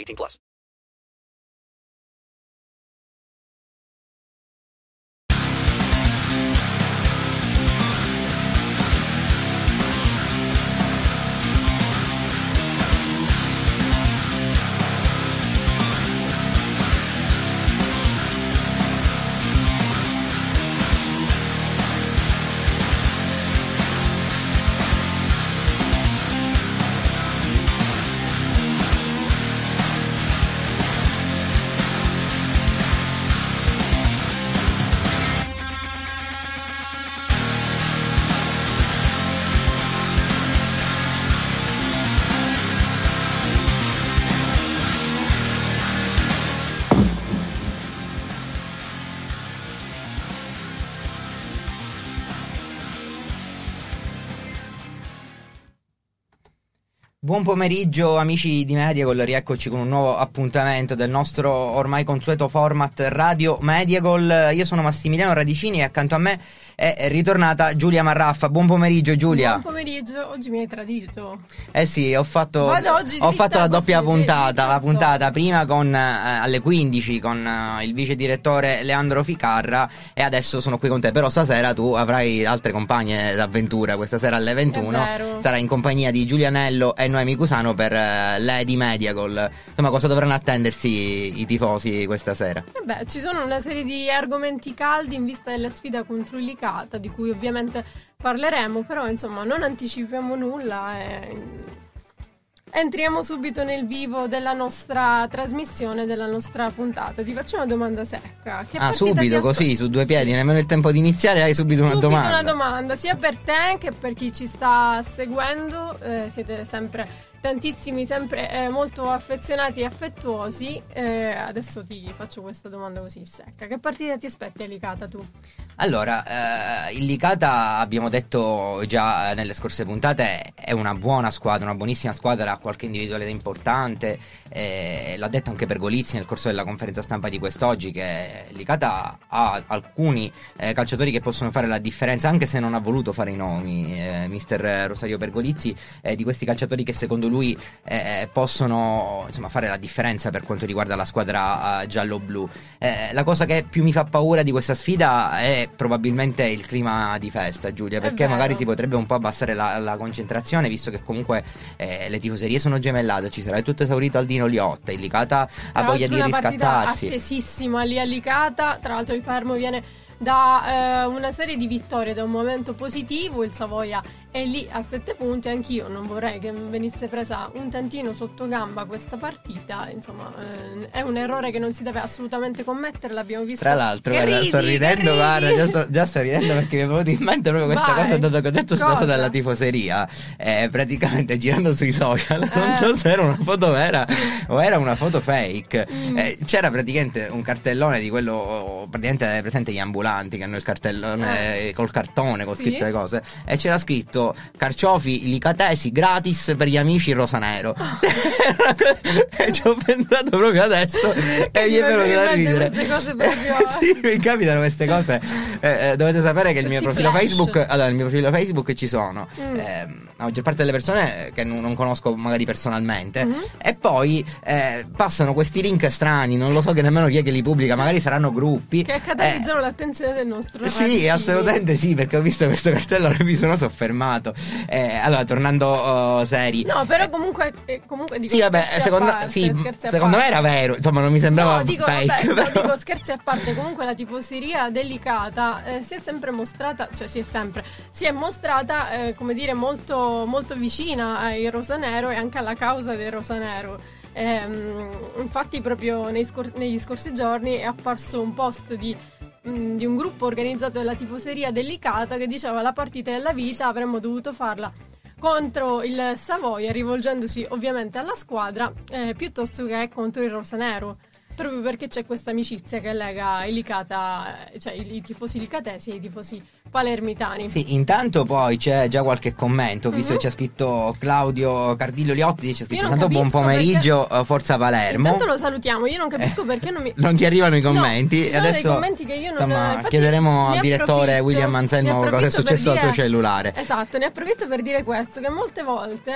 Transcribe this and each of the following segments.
18 plus. Buon pomeriggio amici di Mediagol, rieccoci con un nuovo appuntamento del nostro ormai consueto format Radio Mediagol. Io sono Massimiliano Radicini e accanto a me è ritornata Giulia Marraffa. Buon pomeriggio Giulia. Buon pomeriggio, oggi mi hai tradito. Eh sì, ho fatto, ho fatto la doppia puntata, la puntata prima con, eh, alle 15 con eh, il vice direttore Leandro Ficarra e adesso sono qui con te, però stasera tu avrai altre compagne d'avventura, questa sera alle 21 vero. sarai in compagnia di Giulianello e Noemi Cusano per eh, Lady Mediagol. Insomma, cosa dovranno attendersi i tifosi questa sera? E beh, ci sono una serie di argomenti caldi in vista della sfida contro il Licata, di cui ovviamente parleremo, però insomma non anticipiamo nulla e entriamo subito nel vivo della nostra trasmissione, della nostra puntata. Ti faccio una domanda secca. Che ah, subito così, su due piedi, nemmeno il tempo di iniziare, hai subito una Subito domanda. una domanda, sia per te che per chi ci sta seguendo. eh, siete sempre tantissimi, sempre eh, molto affezionati e affettuosi. Eh, adesso ti faccio questa domanda così secca. Che partita ti aspetti a Licata tu? Allora, eh, il Licata, abbiamo detto già eh, nelle scorse puntate, è una buona squadra, una buonissima squadra, ha qualche individualità importante, eh, l'ha detto anche Pergolizzi nel corso della conferenza stampa di quest'oggi, che Licata ha alcuni eh, calciatori che possono fare la differenza, anche se non ha voluto fare i nomi, eh, mister Rosario Pergolizzi, eh, di questi calciatori che secondo lui eh, possono insomma, fare la differenza per quanto riguarda la squadra eh, giallo-blu. Eh, la cosa che più mi fa paura di questa sfida è probabilmente il clima di festa, Giulia, perché magari si potrebbe un po' abbassare la, la concentrazione, visto che comunque eh, le tifoserie sono gemellate, ci sarà tutto esaurito al Dino Liotta, il Licata ha voglia di riscattarsi. attesissima lì a Licata. Tra l'altro il Palermo viene da eh, una serie di vittorie, da un momento positivo. Il Savoia è lì a sette punti. Anch'io non vorrei che venisse presa un tantino sotto gamba questa partita. Insomma, eh, è un errore che non si deve assolutamente commettere. L'abbiamo visto. Tra l'altro, guarda, ridi, sto ridendo, guarda, già sto, già sto ridendo perché mi è venuto in mente proprio questa Vai. cosa dato che ho detto cosa della tifoseria. Eh, praticamente girando sui social, non Eh. so se era una foto vera o era una foto fake. Mm. Eh, c'era praticamente un cartellone di quello, praticamente è presente gli ambulanti che hanno il cartellone eh, col cartone con Sì. scritto le cose. E c'era scritto carciofi licatesi gratis per gli amici rosanero. e ci ho pensato proprio adesso e Che mi è venuto da ridere. queste cose proprio- sì, mi capitano queste cose. Eh, eh, dovete sapere che il mio profilo flash. Facebook. Allora, nel mio profilo Facebook ci sono Mm. ehm, la maggior parte delle persone che non, conosco magari personalmente Mhm. e poi eh, passano questi link strani, non lo so che nemmeno chi è che li pubblica, magari saranno gruppi. Che catalizzano l'attenzione del nostro Eh, Sì, ragazzino. assolutamente sì, perché ho visto questo cartello e mi sono soffermato. Eh, allora, tornando oh, seri. No, però comunque, eh, comunque dico Sì, vabbè, secondo, parte, sì, secondo me era vero, insomma non mi sembrava No, dico, fake. vabbè, no, però- dico scherzi a parte, comunque la tifoseria delicata eh, si è sempre mostrata, cioè si è sempre, si è mostrata, eh, come dire, molto, molto vicina ai rosanero e anche alla causa del rosanero. Ehm, infatti proprio scor- negli scorsi giorni è apparso un post di, mh, di un gruppo organizzato dalla tifoseria delicata che diceva la partita della vita avremmo dovuto farla contro il Savoia, rivolgendosi ovviamente alla squadra, eh, piuttosto che contro il Rosanero. Proprio perché c'è questa amicizia che lega i Licata, cioè i, tifosi licatesi e i tifosi palermitani. Sì, intanto poi c'è già qualche commento, visto Mhm. che c'è scritto Claudio Cardillo Liotti, c'è scritto intanto buon capisco pomeriggio, eh, Forza Palermo. Intanto lo salutiamo, io non capisco Eh, perché non mi... non ti arrivano i No, commenti. ci sono dei Adesso commenti che io non- insomma, infatti chiederemo al direttore William Anselmo cosa è successo al tuo dire- cellulare. Esatto, ne approfitto per dire questo, che molte volte,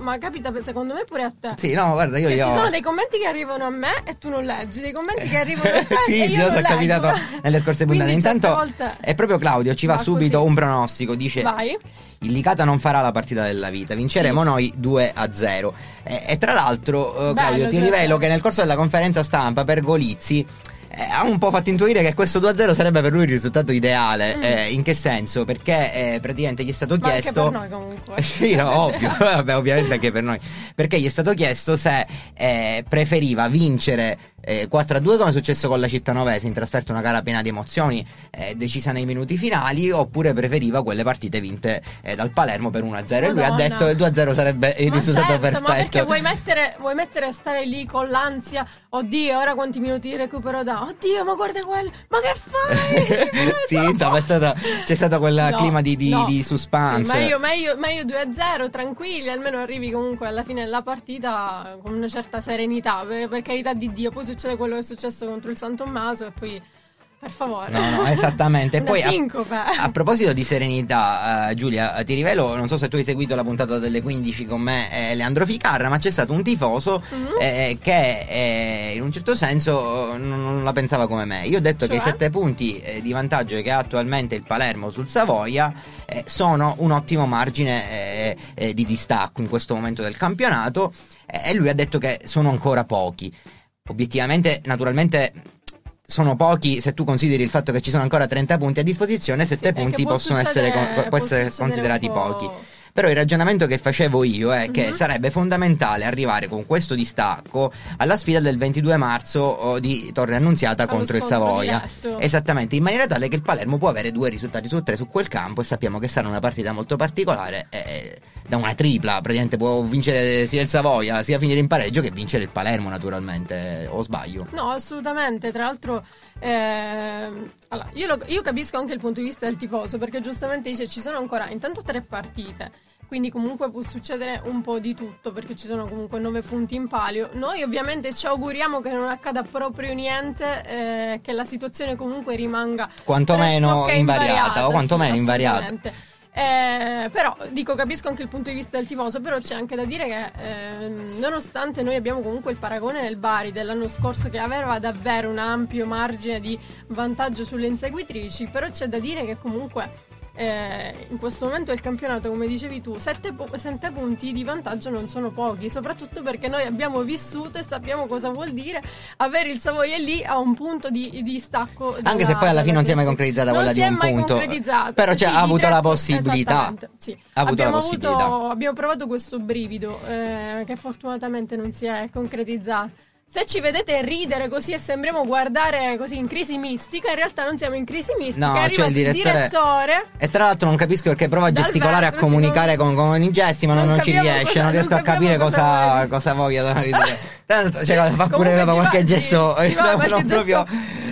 ma capita secondo me pure a te, Sì, no, guarda, io li ci sono dei commenti che arrivano a me e tu non leggi, dei commenti che arrivano a te sì, e sì, io non è capitato nelle scorse puntate. Intanto volte- è proprio Claudio, ci va, Va subito così. un pronostico, dice Vai. il Licata non farà la partita della vita, vinceremo Sì. noi 2 a 0. E, e tra l'altro, eh, Bello, Claudio, ti cioè- rivelo che nel corso della conferenza stampa per Golizzi ha un po' fatto intuire che questo 2-0 sarebbe per lui il risultato ideale. Mm. Eh, in che senso? Perché eh, praticamente gli è stato Ma anche chiesto. per noi comunque. sì, no, ovvio, vabbè, ovviamente anche per noi. Perché gli è stato chiesto se eh, preferiva vincere eh, 4-2 come è successo con la Cittanovese in trasferta una gara piena di emozioni eh, decisa nei minuti finali oppure preferiva quelle partite vinte eh, dal Palermo per 1-0 e lui ha detto il 2-0 sarebbe il Ma risultato certo, perfetto. Ma perché vuoi mettere, vuoi mettere a stare lì con l'ansia? Oddio, ora quanti minuti di recupero da? Oddio, ma guarda quello! Ma che fai? sì, insomma, stata- c'è stato quel No, clima di, di, no. di suspense. Sì, meglio, meglio, meglio 2-0, tranquilli, almeno arrivi comunque alla fine della partita con una certa serenità, per, per carità di Dio. Poi succede quello che è successo contro il San Tommaso e poi, per favore. No, no, esattamente. E poi a, a proposito di serenità, eh, Giulia, ti rivelo, non so se tu hai seguito la puntata delle 15 con me e Leandro Ficarra, ma c'è stato un tifoso Mhm. eh, che eh, in un certo senso eh, non, non la pensava come me. Io ho detto che i Cioè? sette punti eh, di vantaggio che ha attualmente il Palermo sul Savoia eh, sono un ottimo margine eh, eh, di distacco in questo momento del campionato eh, e lui ha detto che sono ancora pochi. Obiettivamente, naturalmente sono pochi se tu consideri il fatto che ci sono ancora 30 punti a disposizione, 7 Sì, punti possono essere, succedere- con- può può essere considerati po'. pochi. Però il ragionamento che facevo io è che Mhm. sarebbe fondamentale arrivare con questo distacco alla sfida del 22 marzo di Torre Annunziata Allo contro il Savoia. Esattamente, in maniera tale che il Palermo può avere due risultati su tre su quel campo e sappiamo che sarà una partita molto particolare. eh, da una tripla, praticamente può vincere sia il Savoia sia finire in pareggio che vincere il Palermo, naturalmente. O sbaglio? No, assolutamente. Tra l'altro, ehm, allora, io, lo- io capisco anche il punto di vista del tifoso perché giustamente dice ci sono ancora intanto tre partite. Quindi comunque può succedere un po' di tutto perché ci sono comunque nove punti in palio. Noi ovviamente ci auguriamo che non accada proprio niente, eh, che la situazione comunque rimanga Quantomeno pressoché invariata, o quantomeno invariata. Eh, però dico capisco anche il punto di vista del tifoso però c'è anche da dire che ehm, nonostante noi abbiamo comunque il paragone del Bari dell'anno scorso che aveva davvero un ampio margine di vantaggio sulle inseguitrici però c'è da dire che comunque eh, in questo momento del campionato come dicevi tu sette, pu- sette punti di vantaggio non sono pochi soprattutto perché noi abbiamo vissuto e sappiamo cosa vuol dire avere il Savoia lì a un punto di, di stacco Anche se poi alla fine non si è mai concretizzata quella di un punto. Però c'è- Sì, ha avuto tre- la possibilità. Sì. Ha avuto abbiamo la possibilità. abbiamo provato questo brivido eh, che fortunatamente non si è concretizzato. Se ci vedete ridere così e sembriamo guardare così in crisi mistica, in realtà non siamo in crisi mistica. No, è arrivato cioè il direttore- direttore E tra l'altro non capisco perché prova a gesticolare, a vetro, sì, comunicare non- con, con i gesti, ma non, non non ci riesce, cosa- non riesco non a capire cosa cosa, voglia da ridere. Tanto, cioè, fa pure ci qualche va- gesto, ci va non qualche gesto, proprio...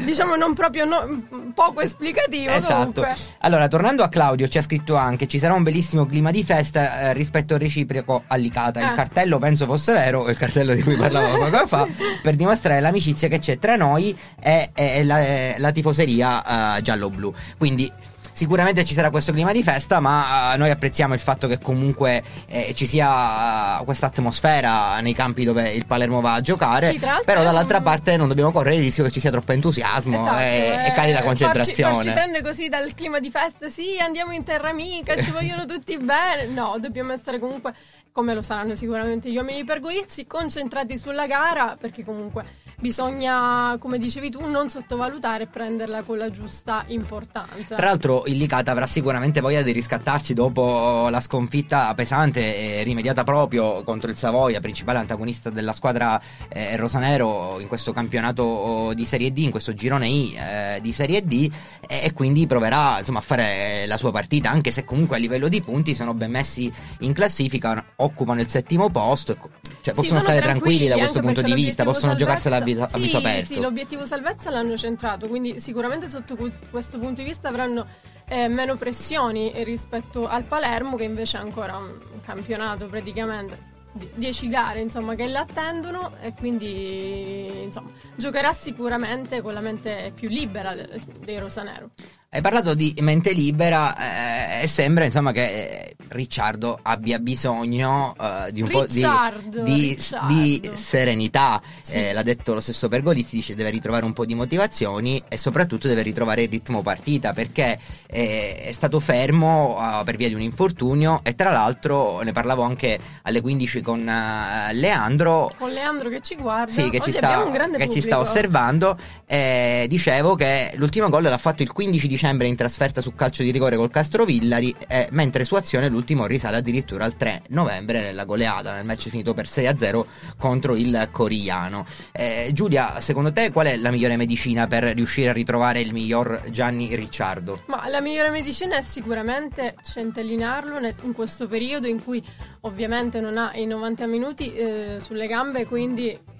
diciamo non proprio no- poco esplicativo Esatto. comunque. Allora, tornando a Claudio, ci ha scritto anche: ci sarà un bellissimo clima di festa eh, rispetto al reciproco a Licata. Il Ah. cartello penso fosse vero, il cartello di cui parlavo poco fa, per dimostrare l'amicizia che c'è tra noi e, e la, e la tifoseria eh, giallo-blu. Quindi. sicuramente ci sarà questo clima di festa, ma uh, noi apprezziamo il fatto che comunque eh, ci sia uh, questa atmosfera nei campi dove il Palermo va a giocare. Sì, però dall'altra un- parte non dobbiamo correre il rischio che ci sia troppo entusiasmo Esatto, e, e eh, cali la Farci, concentrazione. farci prendere così dal clima di festa, sì, andiamo in terra amica, ci vogliono tutti bene. No, dobbiamo essere comunque, come lo saranno sicuramente gli uomini di Pergolizzi, concentrati sulla gara, perché comunque bisogna, come dicevi tu, non sottovalutare e prenderla con la giusta importanza. Tra l'altro il Licata avrà sicuramente voglia di riscattarsi dopo la sconfitta pesante e rimediata proprio contro il Savoia, principale antagonista della squadra eh, rosanero in questo campionato di Serie D, in questo girone I eh, di Serie D e quindi proverà insomma, a fare la sua partita, anche se comunque a livello di punti sono ben messi in classifica, occupano il settimo posto, e co- cioè Sì, possono sono stare tranquilli da anche questo punto di vista, possono giocarsela a viso, a viso sì, aperto. Sì, l'obiettivo salvezza l'hanno centrato, quindi sicuramente sotto questo punto di vista avranno eh, meno pressioni rispetto al Palermo che invece ha ancora un campionato praticamente. 10 gare insomma che l'attendono e quindi insomma giocherà sicuramente con la mente più libera de- dei rosanero Hai parlato di mente libera eh, e sembra insomma che eh, Ricciardo abbia bisogno eh, di un Ricciardo, po' di, di- di serenità. Sì. Eh, l'ha detto lo stesso Pergolizzi, dice deve ritrovare un po' di motivazioni e soprattutto deve ritrovare il ritmo partita perché eh, è stato fermo eh, per via di un infortunio e tra l'altro ne parlavo anche alle 15 con eh, Leandro con Leandro che ci guarda sì, che, ci sta, che ci sta osservando. Dicevo che l'ultimo gol l'ha fatto il 15 dicembre in trasferta su calcio di rigore col Castrovillari, eh, mentre su azione l'ultimo risale addirittura al 3 novembre nella goleata, nel match finito per 6-0 contro il Corigliano. Eh, Giulia, secondo te qual è la migliore medicina per riuscire a ritrovare il miglior Gianni Ricciardo? Ma la migliore medicina è sicuramente centellinarlo in questo periodo in cui ovviamente non ha i 90 minuti eh, sulle gambe, quindi...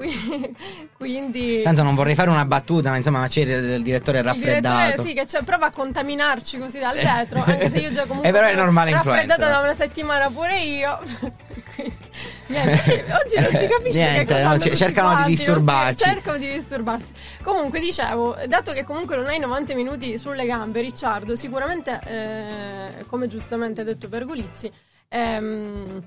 qui- quindi Tanto non vorrei fare una battuta, ma insomma c'è il, il direttore il raffreddato. direttore sì, che prova a contaminarci così dal dietro, anche se io già comunque Eh, però è normale raffreddata da una settimana pure io. Niente, oggi, non si capisce Niente, no, c- cercano di quanti, si- disturbarci. cercano di disturbarci. Comunque dicevo, dato che comunque non hai 90 minuti sulle gambe, Ricciardo, sicuramente, eh, come giustamente ha detto Pergolizzi, ehm,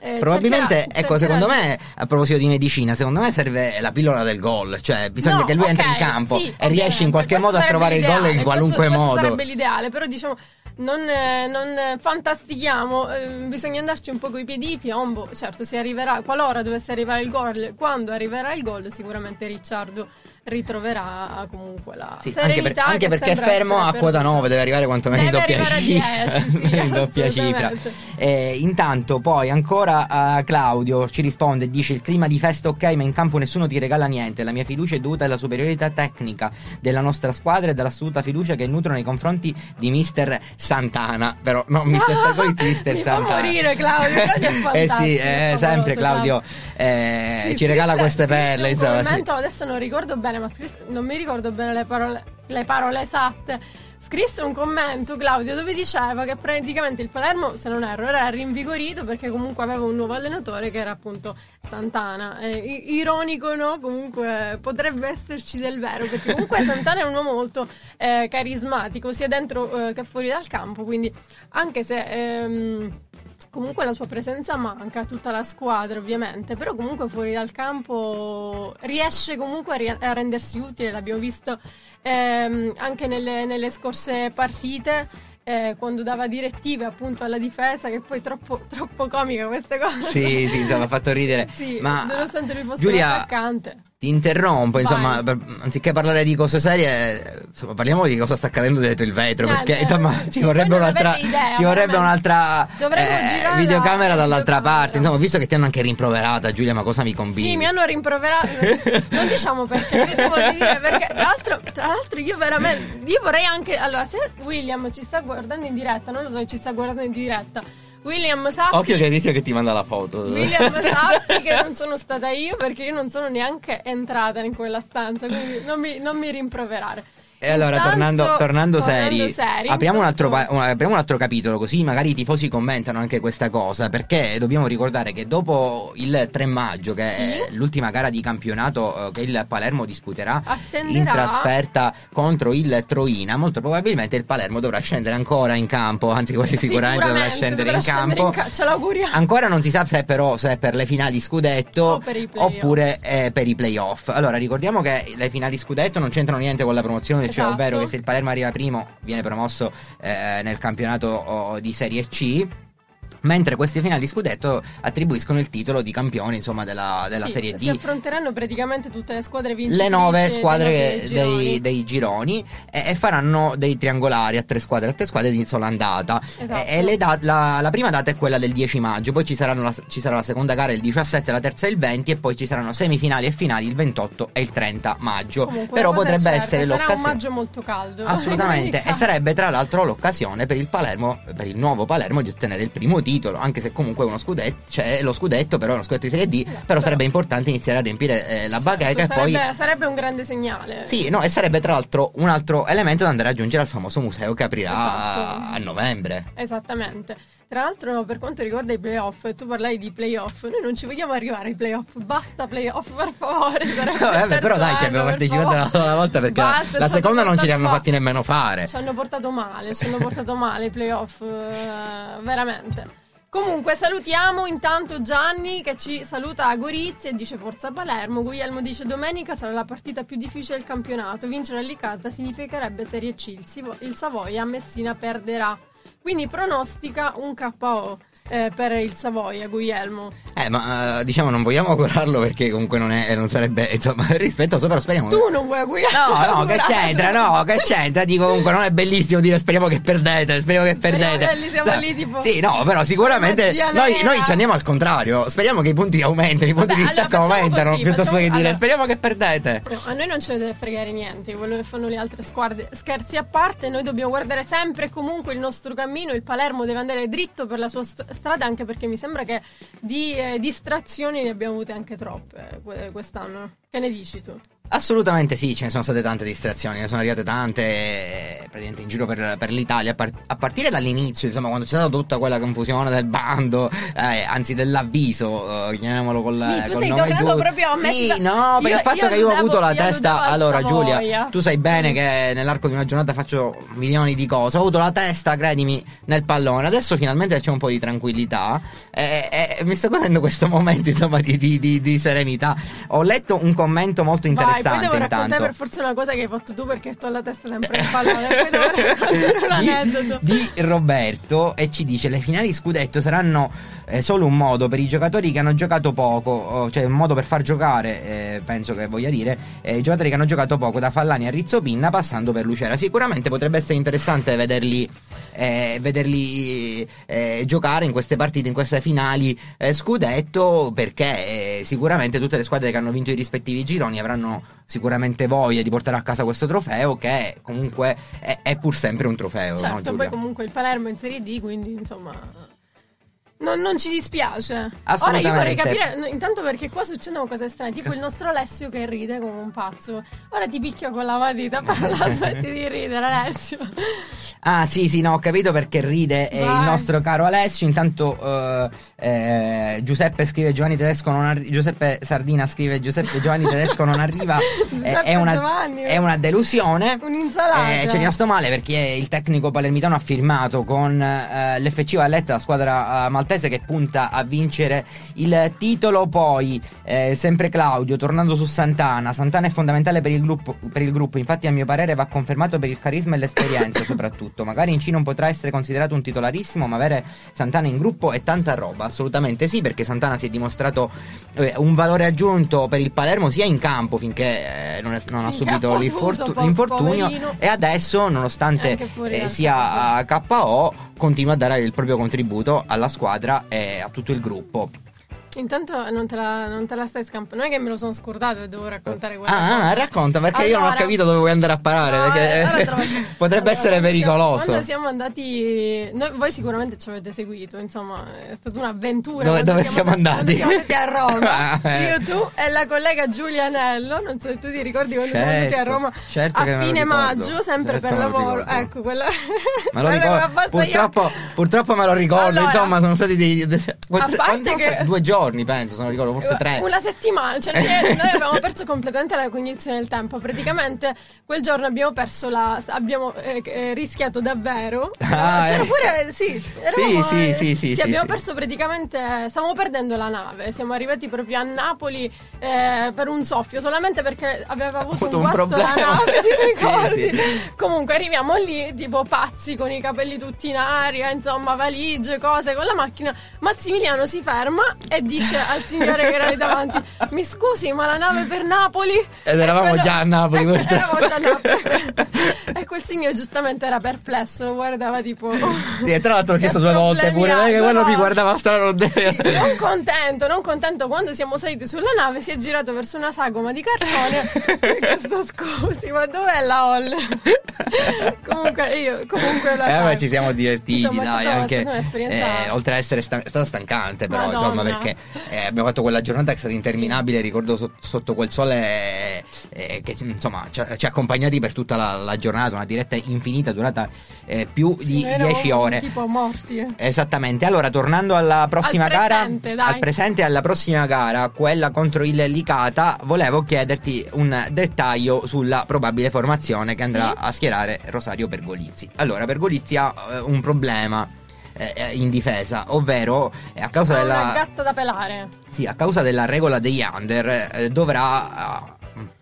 eh, Probabilmente, cercherà- ecco, cercherà secondo me, a proposito di medicina, secondo me serve la pillola del gol. Cioè, bisogna No, che lui entri in campo sì, e riesci in ovviamente. qualche Questo modo a trovare il gol in qualunque questo, questo modo. sarebbe l'ideale, però diciamo non, non fantastichiamo, eh, bisogna andarci un po' coi piedi di piombo. Certo, se arriverà, qualora dovesse arrivare il gol, quando arriverà il gol, sicuramente Ricciardo ritroverà comunque la Sì, anche, per- anche che perché è fermo a quota perduta. 9, deve arrivare quantomeno in doppia cifra. 10, sì, in doppia cifra. Eh, intanto, poi ancora eh, Claudio ci risponde: dice il clima di festa ok, ma in campo nessuno ti regala niente. La mia fiducia è dovuta alla superiorità tecnica della nostra squadra e dall'assoluta fiducia che nutro nei confronti di mister Santana. Però, no, mister Pergolizzi, mister Mi fa Santana. morire, Claudio, Claudio eh sì, eh, sempre Claudio Claudio. eh, Sì, ci regala queste perle. un commento, adesso non ricordo bene, ma scrisse- non mi ricordo bene le parole, le parole esatte. Scrisse un commento, Claudio, dove diceva che praticamente il Palermo, se non erro, era rinvigorito perché comunque aveva un nuovo allenatore che era appunto Santana. Eh, ironico, no? Comunque potrebbe esserci del vero, perché comunque Santana è un uomo molto eh, carismatico, sia dentro eh, che fuori dal campo, quindi anche se... ehm, Comunque la sua presenza manca a tutta la squadra ovviamente, però comunque fuori dal campo riesce comunque a, ri- a rendersi utile, l'abbiamo visto ehm, anche nelle, nelle scorse partite. eh, quando dava direttive appunto alla difesa, che poi troppo, troppo comica queste cose. Sì, sì, insomma, ha fatto ridere. Sì, Ma nonostante lui fosse Giulia, un attaccante. Ti interrompo, insomma, per- anziché parlare di cose serie, insomma, parliamo di cosa sta accadendo dietro il vetro, Eh, perché eh, insomma ci vorrebbe un'altra, idea, ci vorrebbe un'altra eh, videocamera dall'altra parte. Insomma, visto che ti hanno anche rimproverata, Giulia, ma cosa mi combini? Sì, mi hanno rimproverato. non diciamo perché, che devo dire, perché tra l'altro, tra l'altro io veramente io vorrei anche allora se William ci sta guardando in diretta, non lo so, se ci sta guardando in diretta. William sappi Occhio che rischio che ti manda la foto. William sappi che non sono stata io perché io non sono neanche entrata in quella stanza, quindi non mi, non mi rimproverare. E allora, Intanto, tornando, tornando tornando seri, seri, apriamo, un altro, apriamo un altro capitolo, così magari i tifosi commentano anche questa cosa. Perché dobbiamo ricordare che dopo il 3 maggio, che Sì. è l'ultima gara di campionato eh, che il Palermo disputerà Attenderà. in trasferta contro il Troina, molto probabilmente il Palermo dovrà scendere ancora in campo, anzi quasi sicuramente, dovrà scendere dovrà in campo. in ca- ce l'auguriamo. Ancora non si sa se però se è per le finali scudetto oppure eh, per i playoff. Allora ricordiamo che le finali scudetto non c'entrano niente con la promozione, cioè Esatto. ovvero che se il Palermo arriva primo viene promosso eh, nel campionato di Serie C. Mentre queste finali scudetto attribuiscono il titolo di campione insomma della, della Sì, Serie D Si affronteranno praticamente tutte le squadre vincitrici. le nove dei squadre nove gironi. dei, dei gironi e, e faranno dei triangolari a tre squadre, a tre squadre di sola andata. Esatto. E, e le da- la, la prima data è quella del 10 maggio, poi ci, saranno la, ci sarà la seconda gara il 17, la terza il 20 e poi ci saranno semifinali e finali il 28 e il 30 maggio. Comunque, Però potrebbe certa, essere Sarà un l'occasione. maggio molto caldo. Assolutamente, e sarebbe tra l'altro l'occasione per il Palermo, per il nuovo Palermo, di ottenere il primo titolo, anche se comunque uno scudetto, cioè lo scudetto, però è uno scudetto di Serie D, però, però- sarebbe importante iniziare a riempire eh, la Certo, bacheca e poi sarebbe, un grande segnale. sì, no, e sarebbe tra l'altro un altro elemento da andare a aggiungere al famoso museo che aprirà Esatto. a novembre. Esattamente. Tra l'altro, per quanto riguarda i playoff, tu parlai di playoff, noi non ci vogliamo arrivare ai playoff, basta playoff, per favore. No, vabbè, il però dai, ci abbiamo partecipato la, la volta perché la- Basta, la, ci seconda non ce li hanno fatti nemmeno fare. Ci hanno portato male, ci hanno portato male i playoff, eh, veramente. Comunque salutiamo intanto Gianni che ci saluta a Gorizia e dice Forza Palermo. Guglielmo dice domenica sarà la partita più difficile del campionato. Vincere a Licata significherebbe Serie C. Il Savoia a Messina perderà. Quindi pronostica un KO eh, per il Savoia, Guglielmo. Eh, ma eh, diciamo non vogliamo augurarlo perché comunque non, è, non sarebbe, insomma, rispetto sopra speriamo. Tu non vuoi augurare? No, no, che c'entra? No, che c'entra? Dico comunque non è bellissimo dire speriamo che perdete, speriamo che Speriamo perdete. che lì siamo lì, tipo, Sì, no, però sicuramente noi, noi ci andiamo al contrario. Speriamo che i punti aumentino, i punti Vabbè, di distacco allora aumentano così, piuttosto facciamo- che dire allora- speriamo che perdete. No, a noi non ce ne deve fregare niente, quello che fanno le altre squadre. Scherzi a parte, noi dobbiamo guardare sempre comunque il nostro cammino. Il Palermo deve andare dritto per la sua st- strada, anche perché mi sembra che di eh, distrazioni ne abbiamo avute anche troppe eh, que- quest'anno. Che ne dici tu? Assolutamente sì, ce ne sono state tante distrazioni, ne sono arrivate tante eh, praticamente in giro per, per l'Italia, a, par- a partire dall'inizio, insomma, quando c'è stata tutta quella confusione del bando, eh, anzi dell'avviso, eh, chiamiamolo col, Quindi tu col sei tornato proprio a me- Sì, no, per Io- il fatto che io ho avuto la testa, allora Giulia, tu sai bene che nell'arco di una giornata faccio milioni di cose, ho avuto la testa, credimi, nel pallone, adesso finalmente c'è un po' di tranquillità e, e- e mi sto godendo questo momento, insomma, di, di- di- di serenità. Ho letto un commento molto Vai, interessante poi devo raccontare intanto. per forza una cosa che hai fatto tu perché tu ho la testa sempre in pallone. poi devo raccontare un aneddoto. di, di Roberto e ci dice le finali scudetto saranno eh, solo un modo per i giocatori che hanno giocato poco cioè un modo per far giocare eh, penso che voglia dire eh, i giocatori che hanno giocato poco da Fallani a Rizzopinna passando per Lucera sicuramente potrebbe essere interessante vederli eh, vederli eh, giocare in queste partite in queste finali eh, scudetto perché eh, sicuramente tutte le squadre che hanno vinto i rispettivi gironi avranno sicuramente voglia di portare a casa questo trofeo che comunque è, è pur sempre un trofeo no, Certo, Giulia? poi comunque il Palermo è in Serie D, quindi insomma. Non, non ci dispiace. Ora io Assolutamente. vorrei capire, intanto perché qua succedono cose strane, tipo il nostro Alessio che ride come un pazzo. Ora ti picchio con la matita, parla, smetti di ridere Alessio. Ah sì sì no ho capito perché ride eh, il nostro caro Alessio intanto eh, eh, Giuseppe scrive Giovanni Tedesco non arri- Giuseppe Sardina scrive Giuseppe Giovanni Tedesco non arriva Eh, è, una, Giovanni. è una delusione Un'insalata. Eh, ci è rimasto male perché il tecnico palermitano ha firmato con eh, l'FC Valletta, la squadra eh, maltese che punta a vincere il titolo. Poi, eh, sempre Claudio, tornando su Santana. Santana è fondamentale per il, gruppo, per il gruppo, infatti, a mio parere, va confermato per il carisma e l'esperienza, soprattutto. Magari in C non potrà essere considerato un titolarissimo, ma avere Santana in gruppo è tanta roba. Assolutamente sì, perché Santana si è dimostrato eh, un valore aggiunto per il Palermo sia in campo finché eh, non, è- non ha subito po- l'infortunio poverino. e adesso nonostante eh, sia a KO continua a dare il proprio contributo alla squadra e a tutto il gruppo Intanto non te, la, non te la stai scampando. Non è che me lo sono scordato e devo raccontare Ah, cosa. ah, racconta perché io non ho Allora- capito dove vuoi andare a parare. No, perché eh, allora potrebbe Allora, essere siamo- pericoloso. Quando siamo andati, noi- voi sicuramente ci avete seguito, insomma, è stata un'avventura. Dove- dove siamo andati? Quando siamo andati a Roma. Ah, eh. Io, tu e la collega Giulia Anello, non so se tu ti ricordi quando siamo andati a Certo, Roma certo a fine maggio, sempre Certo per lavoro. Ecco, quella. Me lo ricordo. io- Purtroppo, purtroppo me lo ricordo. Allora- insomma, sono stati dei. dei- quanti- parte quanti- che- Due giorni, penso, se non ricordo, forse tre. Una settimana, cioè noi, noi abbiamo perso completamente la cognizione del tempo. Praticamente quel giorno abbiamo perso la. abbiamo eh, eh, rischiato davvero. Ah, C'era eh. pure. Sì, eravamo, sì, eh, sì, sì, sì, abbiamo sì. perso praticamente. Stavamo perdendo la nave. Siamo arrivati proprio a Napoli eh, per un soffio, solamente perché aveva avuto, avuto un un guasto la nave, ti Sì, ricordi? sì. Comunque arriviamo lì, tipo pazzi, con i capelli tutti in aria, insomma, valigie, cose, con la macchina. Massimiliano si ferma e dice al signore che era lì davanti: Mi scusi, ma la nave per Napoli? Ed eravamo già a Napoli, e. Eravamo già a Napoli. e quel signore giustamente era perplesso, lo guardava tipo. E tra l'altro ho chiesto Che due volte pure, hai? perché No, quello mi guardava strano. Sì, non contento, non contento, quando siamo saliti sulla nave si è girato verso una sagoma di cartone e questo scusi, ma dov'è la Hall? comunque io, comunque la Eh, sai. ci siamo divertiti, Insomma, dai, anche eh, oltre ad essere stan- è stata stancante, però Madonna. insomma, perché eh, abbiamo fatto quella giornata che è stata interminabile, ricordo so- sotto quel sole eh, eh, che insomma ci ha, ci ha accompagnati per tutta la, la giornata, una diretta infinita durata eh, più Sì, di noi eravamo 10 ore. Tipo morti. eh. Esattamente, allora tornando alla prossima Al gara, presente, dai. al presente alla prossima gara, quella contro il Licata, volevo chiederti un dettaglio sulla probabile formazione che andrà Sì. a schierare Rosario Pergolizzi. Allora, Pergolizzi ha un problema eh, in difesa, ovvero eh, a causa una della gatta da pelare. sì, a causa della regola degli under eh, dovrà eh,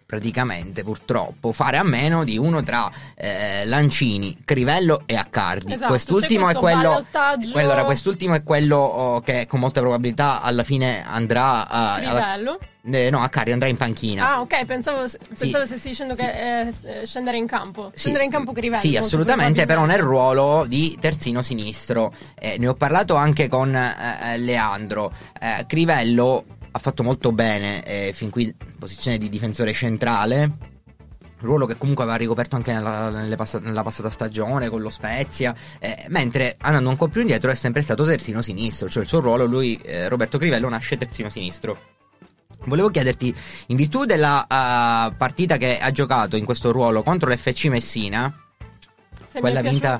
praticamente purtroppo fare a meno di uno tra eh, Lancini, Crivello e Accardi. Esatto, quest'ultimo è quello ballottaggio- allora, quest'ultimo è quello oh, che con molta probabilità alla fine andrà a, alla- Crivello. Eh, no, Accardi andrà in panchina. Ah, ok, pensavo, pensavo stessi dicendo che eh, scendere in campo. Sì. Scendere in campo Crivello. Sì, assolutamente, però nel ruolo di terzino sinistro. Eh, ne ho parlato anche con eh, Leandro. Eh, Crivello ha fatto molto bene eh, fin qui in posizione di difensore centrale. Ruolo che comunque aveva ricoperto anche nella, passa- nella passata stagione con lo Spezia. eh, mentre andando un po' più indietro è sempre stato terzino sinistro. Cioè il suo ruolo, lui, eh, Roberto Crivello, nasce terzino sinistro. Volevo chiederti, in virtù della ah, partita che ha giocato in questo ruolo contro l'FC Messina, Se quella vinta-.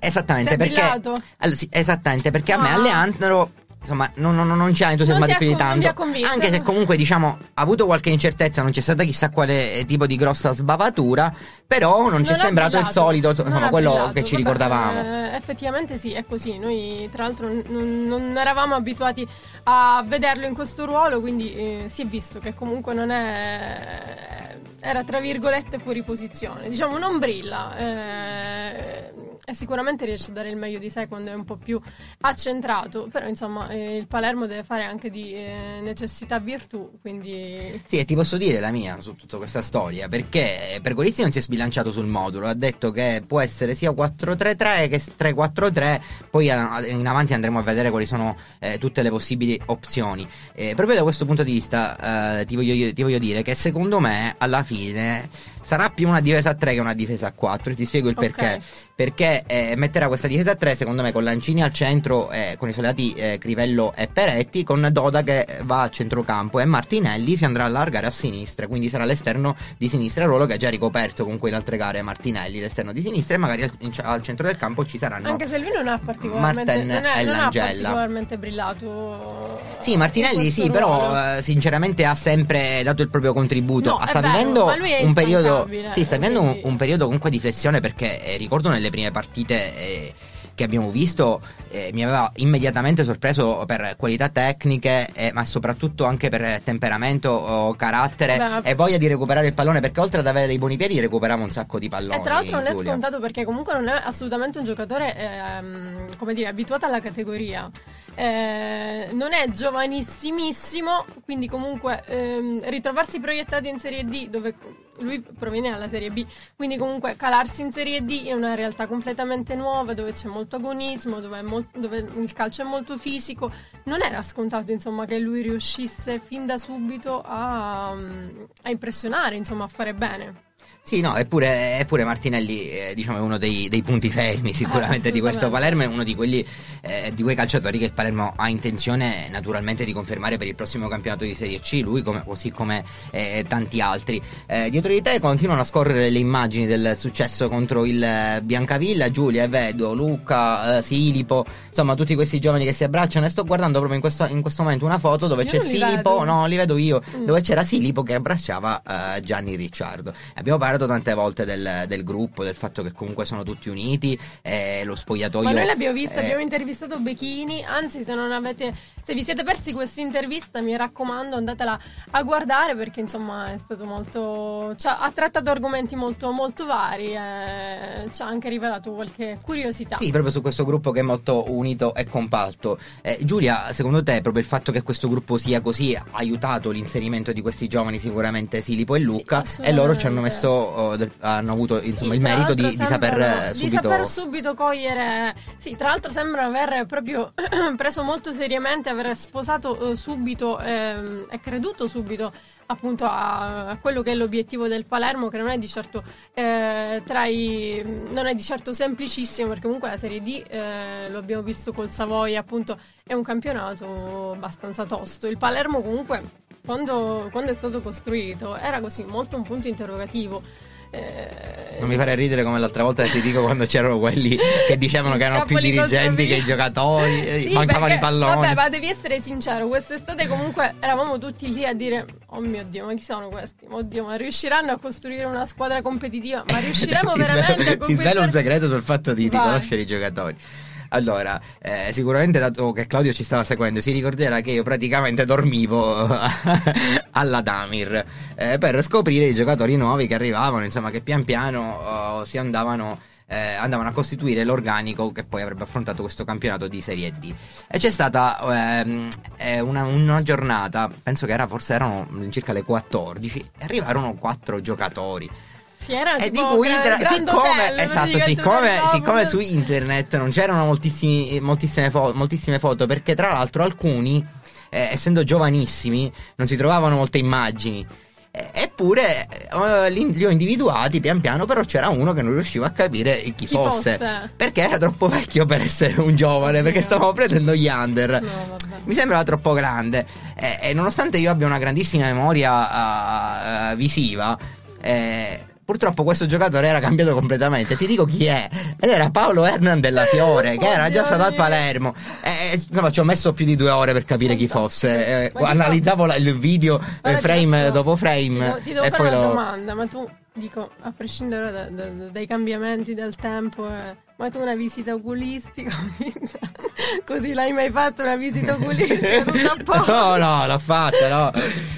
Esattamente, perché? Allora, sì, esattamente, perché a me Ah. Insomma non, non- non ci ha entusiasmato Non più di non tanto. Anche se comunque diciamo ha avuto qualche incertezza, non c'è stata chissà quale eh, tipo di grossa sbavatura, però non, ci è sembrato il brillato, solito, non insomma, quello brillato. che ci Vabbè, ricordavamo. eh, effettivamente sì, è così. Noi, tra l'altro, non, non eravamo abituati a vederlo in questo ruolo, quindi eh, si è visto che comunque non è. Era tra virgolette fuori posizione. Diciamo, non brilla. eh, e sicuramente riesce a dare il meglio di sé quando è un po' più accentrato. Però, insomma, eh, il Palermo deve fare anche di eh, necessità virtù. Quindi. Sì, e ti posso dire la mia su tutta questa storia, perché Pergolizzi non si è sbilanciato sul modulo, ha detto che può essere sia 4-3-3 che 3-4-3, poi in avanti andremo a vedere quali sono eh, tutte le possibili opzioni. Eh, proprio da questo punto di vista eh, ti, voglio, ti voglio dire che secondo me alla fine sarà più una difesa a 3 che una difesa a 4, e ti spiego il perché. Perché eh, metterà questa difesa a 3 secondo me con Lancini al centro, eh, con i soldati eh, Crivello e Peretti, con Doda che va a centrocampo e Martinelli si andrà a allargare a sinistra, quindi sarà l'esterno di sinistra, ruolo che ha già ricoperto con quelle altre gare Martinelli, l'esterno di sinistra e magari al, in- al centro del campo ci saranno... Anche se lui non ha particolarmente, non è- e non Langella. particolarmente brillato. Sì, in Martinelli sì, però ruolo. eh, sinceramente ha sempre dato il proprio contributo. No, sta vivendo un periodo Sì, sta vivendo un, un periodo comunque di flessione perché eh, ricordo nelle prime partite eh, che abbiamo visto eh, mi aveva immediatamente sorpreso per qualità tecniche, eh, ma soprattutto anche per temperamento, oh, carattere Beh, e voglia di recuperare il pallone perché oltre ad avere dei buoni piedi recuperava un sacco di palloni. E tra l'altro non è Giulia. scontato perché comunque non è assolutamente un giocatore, ehm, come dire, abituato alla categoria. Eh, non è giovanissimissimo, quindi comunque ehm, ritrovarsi proiettato in Serie D dove lui proviene dalla Serie B, quindi comunque calarsi in Serie D è una realtà completamente nuova dove c'è molto agonismo, dove, molto, dove il calcio è molto fisico. Non era scontato insomma che lui riuscisse fin da subito a, a impressionare, insomma a fare bene. Sì, no, eppure, eppure Martinelli eh, diciamo, è uno dei, dei, punti fermi sicuramente di questo Palermo, è uno di, quelli, eh, di quei calciatori che il Palermo ha intenzione naturalmente di confermare per il prossimo campionato di Serie C, lui come, così come eh, tanti altri. Eh, dietro di te continuano a scorrere le immagini del successo contro il Biancavilla, Giulia, Evedo, Luca, eh, Silipo, insomma tutti questi giovani che si abbracciano e sto guardando proprio in questo, in questo momento una foto dove io c'è Silipo, no, li vedo io, mm. dove c'era Silipo che abbracciava eh, Gianni Ricciardo. Abbiamo parlato parlato tante volte del, del, gruppo, del fatto che comunque sono tutti uniti, eh, lo spogliatoio... Ma noi l'abbiamo visto, eh... abbiamo intervistato Bechini, anzi se non avete, se vi siete persi questa intervista mi raccomando andatela a guardare perché insomma è stato molto... Cioè, ha trattato argomenti molto, molto vari, eh, ci ha anche rivelato qualche curiosità. Sì, proprio su questo gruppo che è molto unito e compatto. Eh, Giulia, secondo te proprio il fatto che questo gruppo sia così ha aiutato l'inserimento di questi giovani sicuramente Silipo e Luca sì, e loro ci hanno messo del, hanno avuto insomma, sì, il merito di, di, saper subito... di saper subito cogliere. Sì, tra l'altro sembrano aver proprio preso molto seriamente, aver sposato eh, subito eh, e creduto subito appunto a, a, quello che è l'obiettivo del Palermo, che non è di certo eh, tra i, non è di certo semplicissimo, perché comunque la Serie D eh, lo abbiamo visto col Savoia, appunto, è un campionato abbastanza tosto. Il Palermo comunque quando, quando, è stato costruito era così, molto un punto interrogativo. Eh... Non mi fare ridere come l'altra volta che ti dico quando c'erano quelli che dicevano che erano più dirigenti che i giocatori, eh, sì, mancavano i palloni. Vabbè, ma devi essere sincero, quest'estate comunque eravamo tutti lì a dire "Oh mio Dio, ma chi sono questi? Oddio, ma riusciranno a costruire una squadra competitiva? Ma riusciremo veramente svelo, a conquistare Ti svelo un segreto sul fatto di Vai. riconoscere i giocatori. Allora, eh, sicuramente dato che Claudio ci stava seguendo, si ricorderà che io praticamente dormivo alla Damir eh, per scoprire i giocatori nuovi che arrivavano, insomma, che pian piano oh, si andavano. Eh, andavano a costituire l'organico che poi avrebbe affrontato questo campionato di Serie D. E c'è stata ehm, eh, una, una, giornata, penso che era, forse erano circa le 14, e arrivarono quattro giocatori. Sì, era e di cui tra, siccome, hotel, esatto, siccome, siccome, su internet non c'erano moltissime, fo- moltissime, foto, perché tra l'altro alcuni, eh, essendo giovanissimi, non si trovavano molte immagini. Eppure eh, li, ho individuati pian piano, però c'era uno che non riusciva a capire chi, chi fosse, fosse, Perché era troppo vecchio per essere un giovane, perché stavamo prendendo gli under. No, Mi sembrava troppo grande. Eh, e nonostante io abbia una grandissima memoria uh, visiva, eh, Purtroppo questo giocatore era cambiato completamente. Ti dico chi è. Ed era Paolo Hernan della Fiore, che era già stato al Palermo. E, no, ci ho messo più di due ore per capire chi fosse. Eh, analizzavo la, il video eh, frame dopo frame. Ti, do, ti devo e fare poi una lo... domanda, ma tu, dico, a prescindere da, da, dai cambiamenti del tempo... Eh ma tu una visita oculistica? Così l'hai mai fatto una visita oculistica tutta a poco? No, no, l'ho fatta, no.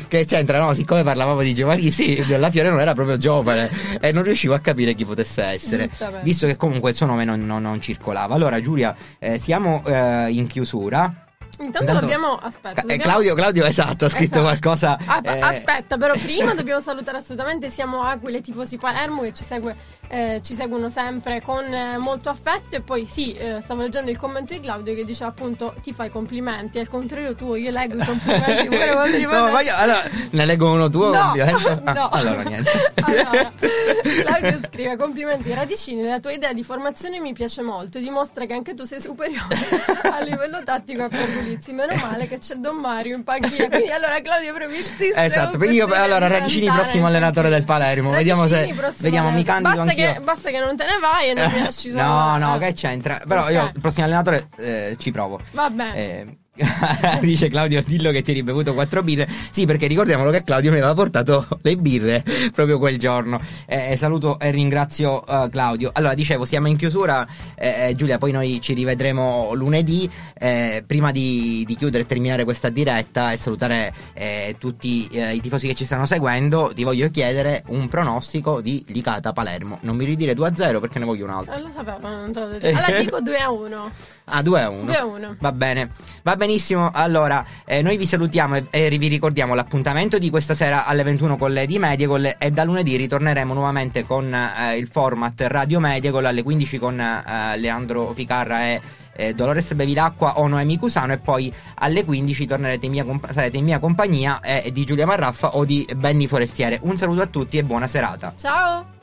Che c'entra, no? Siccome parlavamo di giovani, sì, della Fiore non era proprio giovane e non riuscivo a capire chi potesse essere, visto che comunque il suo nome non, non, non circolava. Allora, Giulia, eh, siamo eh, in chiusura. Intanto, Intanto dobbiamo. Aspetta. Eh, dobbiamo... Claudio, Claudio, esatto, ha scritto esatto. qualcosa. Ah, eh... Aspetta, però prima dobbiamo salutare assolutamente. Siamo Aquile Tifosi Palermo che ci, segue, eh, ci seguono sempre con eh, molto affetto. E poi, sì, eh, stavo leggendo il commento di Claudio che dice appunto: Ti fai complimenti. Al contrario, tuo, io leggo i complimenti. no, ma io, allora, ne leggo uno tuo, no. Ah, no. Allora, niente. Allora, Claudio scrive: Complimenti, Radicini. La tua idea di formazione mi piace molto. Dimostra che anche tu sei superiore a livello tattico a Pergolini giudizi. Meno male che c'è Don Mario in panchina. Quindi allora Claudio proprio insiste. Esatto, io allora Radicini prossimo allenatore del Palermo. Vediamo se vediamo mi candido basta. Che, basta che non te ne vai e non riesci solo. No, no, che c'entra. Però okay. io il prossimo allenatore eh, ci provo. Vabbè. Eh, Dice Claudio dillo che ti hai bevuto quattro birre. Sì, perché ricordiamolo che Claudio mi aveva portato le birre proprio quel giorno. Eh, saluto e ringrazio uh, Claudio. Allora, dicevo, siamo in chiusura. Eh, eh, Giulia, poi noi ci rivedremo lunedì. Eh, prima di, di, chiudere e terminare questa diretta e salutare eh, tutti i tifosi che ci stanno seguendo, ti voglio chiedere un pronostico di Licata Palermo. Non mi ridire 2-0 perché ne voglio un altro. Non lo sapevo, non te lo dico. Allora dico 2-1. Ah, 2 a 1. 2 a 1. Va bene, va benissimo. Allora, eh, noi vi salutiamo e, e vi ricordiamo l'appuntamento di questa sera alle 21 con le di Mediacol e da lunedì ritorneremo nuovamente con eh, il format Radio Mediacol alle 15 con eh, Leandro Ficarra e eh, Dolores Bevilacqua o Noemi Cusano e poi alle 15 tornerete in mia comp- sarete in mia compagnia eh, di Giulia Marraffa o di Benny Forestiere. Un saluto a tutti e buona serata. Ciao!